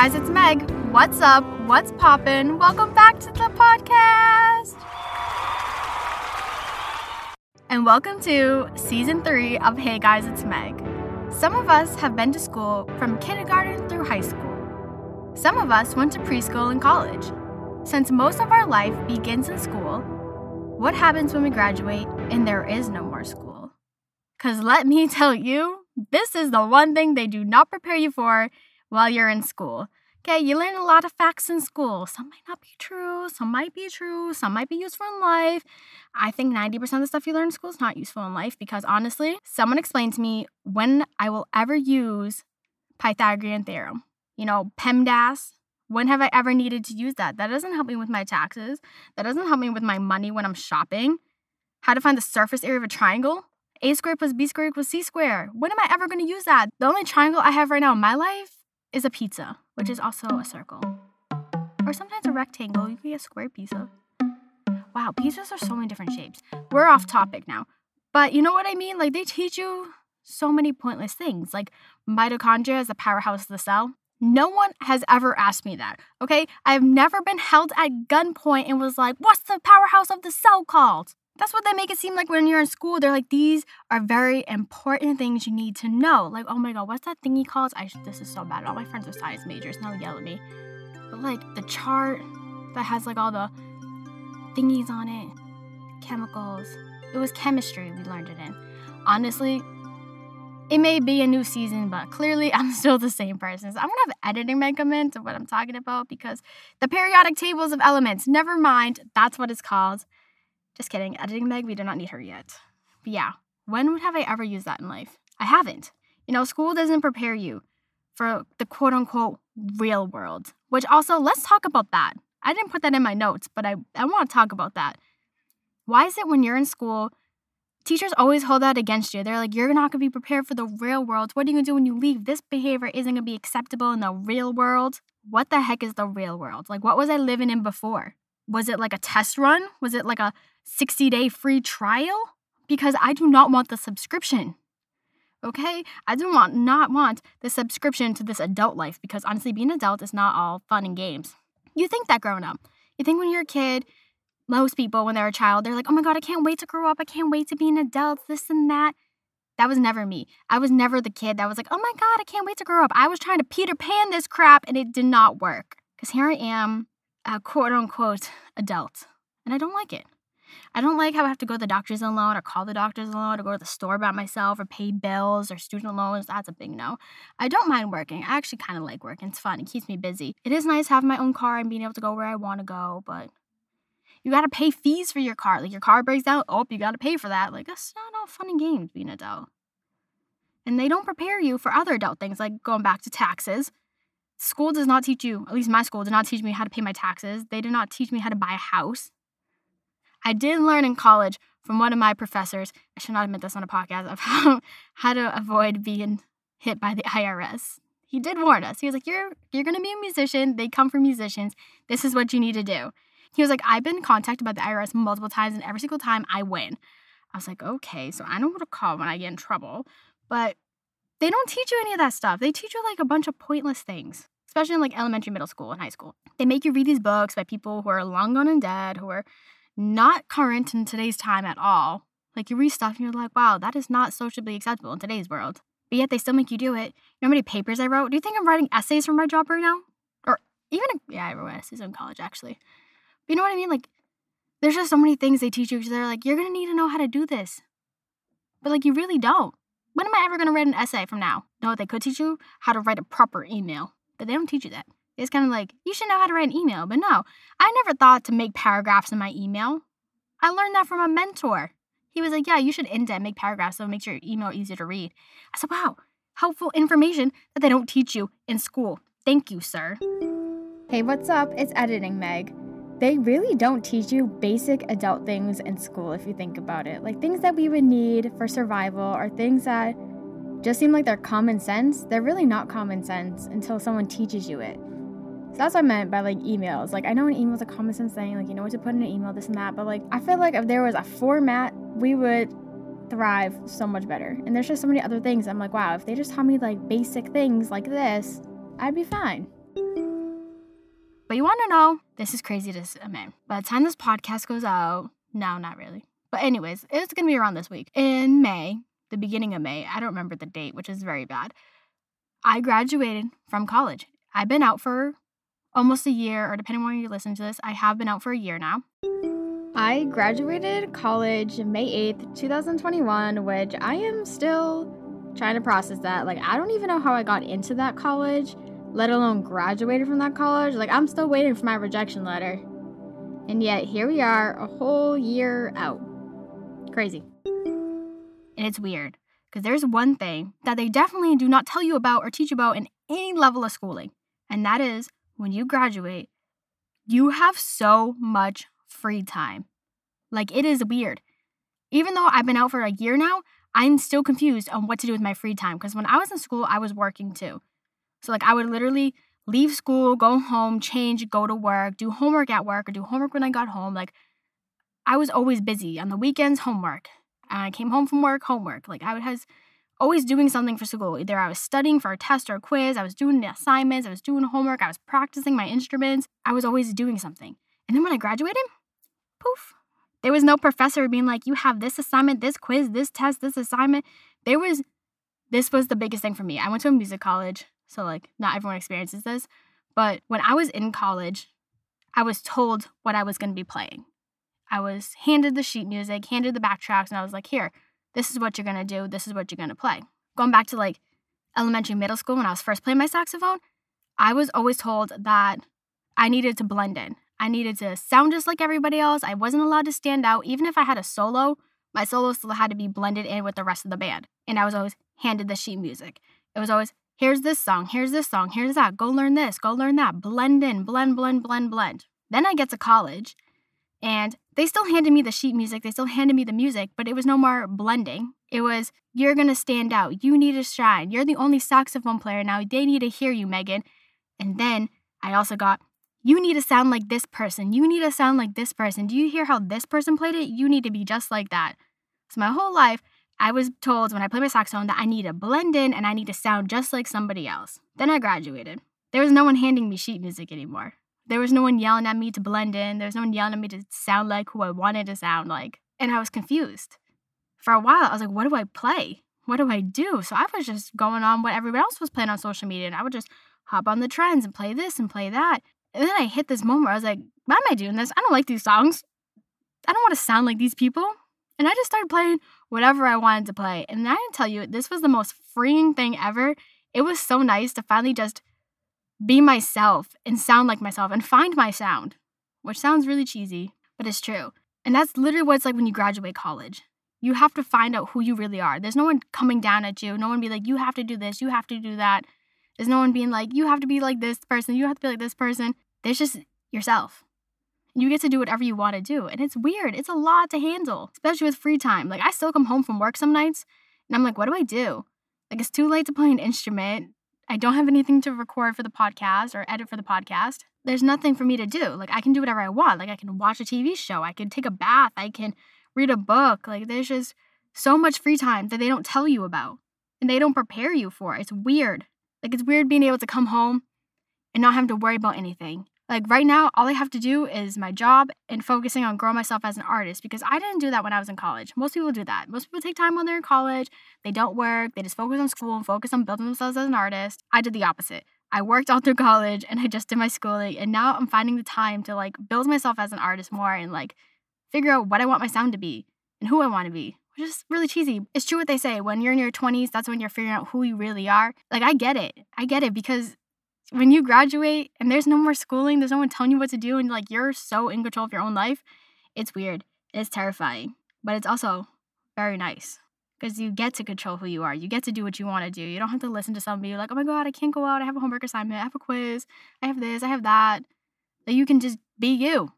guys, it's Meg. What's up? What's poppin'? Welcome back to the podcast. And welcome to season three of Hey Guys, it's Meg. Some of us have been to school from kindergarten through high school. Some of us went to preschool and college. Since most of our life begins in school, what happens when we graduate and there is no more school? Because let me tell you, this is the one thing they do not prepare you for while you're in school. Okay, you learn a lot of facts in school. Some might not be true, some might be true, some might be useful in life. I think 90% of the stuff you learn in school is not useful in life because honestly, someone explained to me when I will ever use Pythagorean theorem. You know, PEMDAS. When have I ever needed to use that? That doesn't help me with my taxes. That doesn't help me with my money when I'm shopping. How to find the surface area of a triangle? A squared plus B squared equals C squared. When am I ever going to use that? The only triangle I have right now in my life is a pizza, which is also a circle. Or sometimes a rectangle. You can get a square pizza. Wow, pizzas are so many different shapes. We're off topic now. But you know what I mean? Like, they teach you so many pointless things, like mitochondria is the powerhouse of the cell. No one has ever asked me that, okay? I've never been held at gunpoint and was like, what's the powerhouse of the cell called? That's what they make it seem like when you're in school. They're like, these are very important things you need to know. Like, oh my god, what's that thingy called? I this is so bad. All my friends are science majors. Now yell at me. But like the chart that has like all the thingies on it, chemicals. It was chemistry we learned it in. Honestly, it may be a new season, but clearly I'm still the same person. So I'm gonna have editing Meg come into what I'm talking about because the periodic tables of elements, never mind, that's what it's called. Just kidding. Editing Meg, we do not need her yet. But yeah, when would have I ever used that in life? I haven't. You know, school doesn't prepare you for the quote unquote real world, which also, let's talk about that. I didn't put that in my notes, but I, I want to talk about that. Why is it when you're in school, teachers always hold that against you? They're like, you're not going to be prepared for the real world. What are you going to do when you leave? This behavior isn't going to be acceptable in the real world. What the heck is the real world? Like, what was I living in before? Was it like a test run? Was it like a 60 day free trial? Because I do not want the subscription. Okay? I do want not want the subscription to this adult life because honestly, being an adult is not all fun and games. You think that growing up. You think when you're a kid, most people, when they're a child, they're like, oh my God, I can't wait to grow up. I can't wait to be an adult, this and that. That was never me. I was never the kid that was like, oh my God, I can't wait to grow up. I was trying to Peter Pan this crap and it did not work. Because here I am, a quote unquote adult, and I don't like it. I don't like how I have to go to the doctor's alone or call the doctor's alone or go to the store by myself or pay bills or student loans. That's a big no. I don't mind working. I actually kind of like working. It's fun. It keeps me busy. It is nice having my own car and being able to go where I want to go, but you got to pay fees for your car. Like your car breaks down, oh, you got to pay for that. Like that's not all fun and games being an adult. And they don't prepare you for other adult things like going back to taxes. School does not teach you, at least my school did not teach me how to pay my taxes. They did not teach me how to buy a house. I did learn in college from one of my professors, I should not admit this on a podcast, of how, how to avoid being hit by the IRS. He did warn us. He was like, You're you're gonna be a musician, they come for musicians. This is what you need to do. He was like, I've been contacted by the IRS multiple times, and every single time I win. I was like, okay, so I know what to call when I get in trouble. But they don't teach you any of that stuff. They teach you like a bunch of pointless things, especially in like elementary, middle school, and high school. They make you read these books by people who are long gone and dead, who are not current in today's time at all. Like you read stuff and you're like, wow, that is not socially acceptable in today's world. But yet they still make you do it. You know how many papers I wrote? Do you think I'm writing essays for my job right now? Or even, yeah, I wrote essays in college actually. But you know what I mean? Like, there's just so many things they teach you. because They're like, you're gonna need to know how to do this. But like, you really don't. When am I ever gonna write an essay from now? No, they could teach you how to write a proper email, but they don't teach you that. It's kind of like, you should know how to write an email. But no, I never thought to make paragraphs in my email. I learned that from a mentor. He was like, yeah, you should indent, make paragraphs so it makes your email easier to read. I said, wow, helpful information that they don't teach you in school. Thank you, sir. Hey, what's up? It's Editing Meg. They really don't teach you basic adult things in school if you think about it. Like things that we would need for survival or things that just seem like they're common sense. They're really not common sense until someone teaches you it. So that's what I meant by like emails. Like I know an email is a common sense thing, like you know what to put in an email, this and that, but like I feel like if there was a format, we would thrive so much better. And there's just so many other things. I'm like, wow, if they just taught me like basic things like this, I'd be fine. But you want to know, this is crazy to admit. By the time this podcast goes out, no, not really. But, anyways, it's to be around this week. In May, the beginning of May, I don't remember the date, which is very bad. I graduated from college. I've been out for almost a year, or depending on when you listen to this, I have been out for a year now. I graduated college May 8th, 2021, which I am still trying to process that. Like, I don't even know how I got into that college, let alone graduated from that college. Like, I'm still waiting for my rejection letter. And yet, here we are, a whole year out. Crazy. And it's weird because there's one thing that they definitely do not tell you about or teach you about in any level of schooling, and that is when you graduate, you have so much free time. Like, it is weird. Even though I've been out for a year now, I'm still confused on what to do with my free time because when I was in school, I was working too. So, like, I would literally leave school, go home, change, go to work, do homework at work, or do homework when I got home. Like, I was always busy. On the weekends, homework. I came home from work, homework. Like, I was always doing something for school. Either I was studying for a test or a quiz, I was doing the assignments, I was doing homework, I was practicing my instruments. I was always doing something. And then when I graduated, poof, there was no professor being like, you have this assignment, this quiz, this test, this assignment. There was, this was the biggest thing for me. I went to a music college, so like not everyone experiences this. But when I was in college, I was told what I was going to be playing. I was handed the sheet music, handed the backtracks, and I was like, here, this is what you're to do, this is what you're to play. Going back to like elementary, middle school, when I was first playing my saxophone, I was always told that I needed to blend in. I needed to sound just like everybody else. I wasn't allowed to stand out. Even if I had a solo, my solo still had to be blended in with the rest of the band. And I was always handed the sheet music. It was always, here's this song, here's this song, here's that. Go learn this, go learn that. Blend in, blend, blend, blend, blend. Then I get to college and they still handed me the sheet music, they still handed me the music, but it was no more blending. It was, you're gonna stand out, you need to shine, you're the only saxophone player now, they need to hear you, Megan. And then I also got, you need to sound like this person. You need to sound like this person. Do you hear how this person played it? You need to be just like that. So, my whole life, I was told when I played my saxophone that I need to blend in and I need to sound just like somebody else. Then I graduated. There was no one handing me sheet music anymore. There was no one yelling at me to blend in. There was no one yelling at me to sound like who I wanted to sound like. And I was confused. For a while, I was like, what do I play? What do I do? So I was just going on what everyone else was playing on social media. And I would just hop on the trends and play this and play that. And then I hit this moment where I was like, why am I doing this? I don't like these songs. I don't want to sound like these people. And I just started playing whatever I wanted to play. And I can tell you, this was the most freeing thing ever. It was so nice to finally just be myself and sound like myself and find my sound, which sounds really cheesy, but it's true. And that's literally what it's like when you graduate college. You have to find out who you really are. There's no one coming down at you. No one be like, you have to do this, you have to do that. There's no one being like, you have to be like this person, you have to be like this person. There's just yourself. You get to do whatever you want to do. And it's weird. It's a lot to handle, especially with free time. Like, I still come home from work some nights and I'm like, what do I do? Like, it's too late to play an instrument. I don't have anything to record for the podcast or edit for the podcast. There's nothing for me to do. Like, I can do whatever I want. Like, I can watch a TV show, I can take a bath, I can read a book. Like, there's just so much free time that they don't tell you about and they don't prepare you for. It's weird. Like it's weird being able to come home and not having to worry about anything. Like right now, all I have to do is my job and focusing on growing myself as an artist because I didn't do that when I was in college. Most people do that. Most people take time when they're in college, they don't work, they just focus on school and focus on building themselves as an artist. I did the opposite. I worked all through college and I just did my schooling and now I'm finding the time to like build myself as an artist more and like figure out what I want my sound to be and who I want to be which is really cheesy. It's true what they say. When you're in your 20s, that's when you're figuring out who you really are. Like, I get it. I get it because when you graduate and there's no more schooling, there's no one telling you what to do, and like you're so in control of your own life, it's weird. It's terrifying, but it's also very nice because you get to control who you are. You get to do what you want to do. You don't have to listen to somebody like, oh my God, I can't go out. I have a homework assignment. I have a quiz. I have this. I have that. That you can just be you.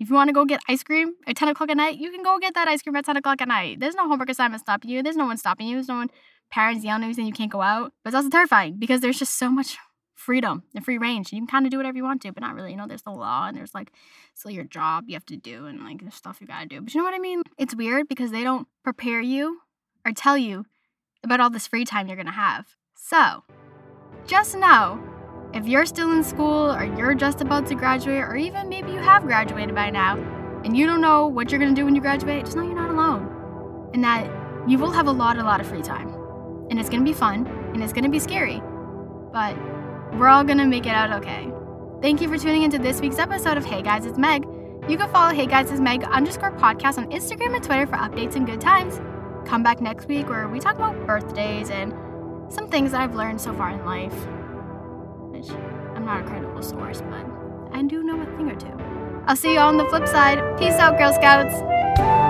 If you want to go get ice cream at 10 o'clock at night, you can go get that ice cream at 10 o'clock at night. There's no homework assignment stopping you. There's no one stopping you. There's no one parents yelling at you saying you can't go out. But it's also terrifying because there's just so much freedom and free range. You can kind of do whatever you want to, but not really. You know, there's the law and there's like still your job you have to do and like there's stuff you gotta do. But you know what I mean? It's weird because they don't prepare you or tell you about all this free time you're gonna have. So just know If you're still in school or you're just about to graduate, or even maybe you have graduated by now and you don't know what you're to do when you graduate, just know you're not alone. And that you will have a lot, a lot of free time. And it's to be fun and it's to be scary. But we're all to make it out okay. Thank you for tuning into this week's episode of Hey Guys, it's Meg. You can follow Hey Guys, it's Meg underscore podcast on Instagram and Twitter for updates and good times. Come back next week where we talk about birthdays and some things that I've learned so far in life. Which I'm not a credible source, but I do know a thing or two. I'll see you on the flip side. Peace out, Girl Scouts.